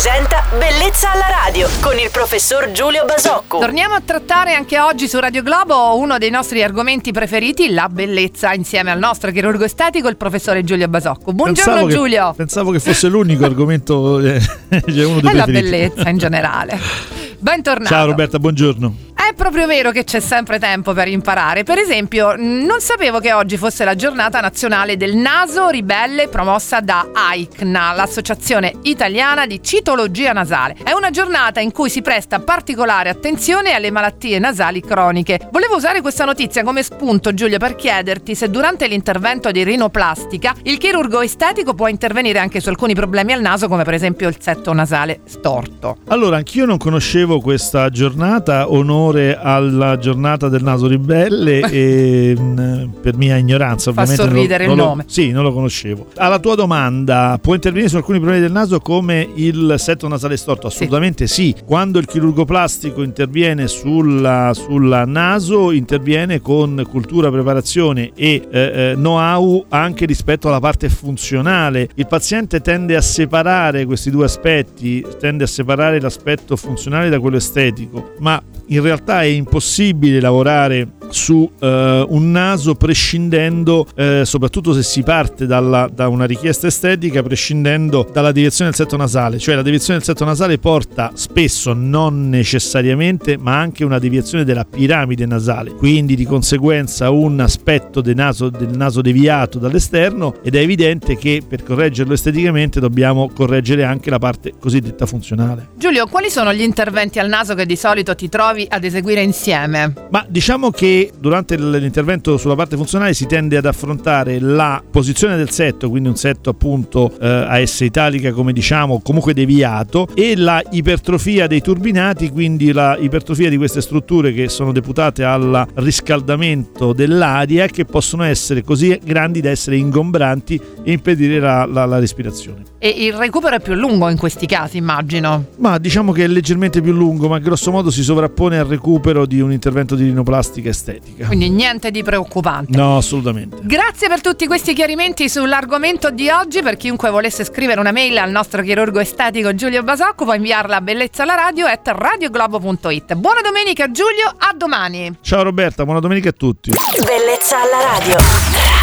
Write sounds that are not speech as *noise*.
presenta Bellezza alla radio con il professor Giulio Basocco. Torniamo a trattare anche oggi su Radio Globo uno dei nostri argomenti preferiti, la bellezza, insieme al nostro chirurgo estetico, il professore Giulio Basocco. Buongiorno Pensavo che- Giulio. pensavo che fosse l'unico argomento, eh, *laughs* cioè uno dei È la preferiti. bellezza in generale. *laughs* Bentornato. Ciao Roberta, buongiorno. Proprio vero che c'è sempre tempo per imparare. Per esempio, non sapevo che oggi fosse la giornata nazionale del naso ribelle promossa da AICNA, l'Associazione Italiana di Citologia Nasale. È una giornata in cui si presta particolare attenzione alle malattie nasali croniche. Volevo usare questa notizia come spunto, Giulio, per chiederti se durante l'intervento di rinoplastica il chirurgo estetico può intervenire anche su alcuni problemi al naso, come per esempio il setto nasale storto. Allora, anch'io non conoscevo questa giornata, onore alla giornata del naso ribelle *laughs* e mh, per mia ignoranza Fa ovviamente non lo- sorridere il non lo- nome. Sì, non lo conoscevo. Alla tua domanda, può intervenire su alcuni problemi del naso come il setto nasale storto? Assolutamente sì. Quando il chirurgo plastico interviene sulla, sulla naso, interviene con cultura, preparazione e eh, eh, know-how anche rispetto alla parte funzionale. Il paziente tende a separare questi due aspetti, tende a separare l'aspetto funzionale da quello estetico, ma in realtà è impossibile lavorare su eh, un naso prescindendo, eh, soprattutto se si parte dalla- da una richiesta estetica, prescindendo dalla deviazione del setto nasale. Cioè la deviazione del setto nasale porta spesso, non necessariamente, ma anche una deviazione della piramide nasale. Quindi di conseguenza un aspetto del naso, del naso deviato dall'esterno ed è evidente che per correggerlo esteticamente dobbiamo correggere anche la parte cosiddetta funzionale. Giulio, quali sono gli interventi al naso che di solito ti trovi ad eseguire insieme? Ma diciamo che durante l'intervento sulla parte funzionale si tende ad affrontare la posizione del setto, quindi un setto appunto eh, a S italica come diciamo, comunque deviato, e la ipertrofia dei turbinati, quindi la ipertrofia di queste strutture che sono deputate al riscaldamento dell'aria che possono essere così grandi da essere ingombranti e impedire la- la- la respirazione. E il recupero è più lungo in questi casi, immagino. Ma diciamo che è leggermente più lungo, ma grosso modo si sovrappone al recupero di un intervento di rinoplastica estetica. Quindi niente di preoccupante. No, assolutamente. Grazie per tutti questi chiarimenti sull'argomento di oggi. Per chiunque volesse scrivere una mail al nostro chirurgo estetico Giulio Basocco, può inviarla a bellezza alla radio at radioglobo.it. Buona domenica Giulio, a domani! Ciao Roberta, buona domenica a tutti. Bellezza alla radio.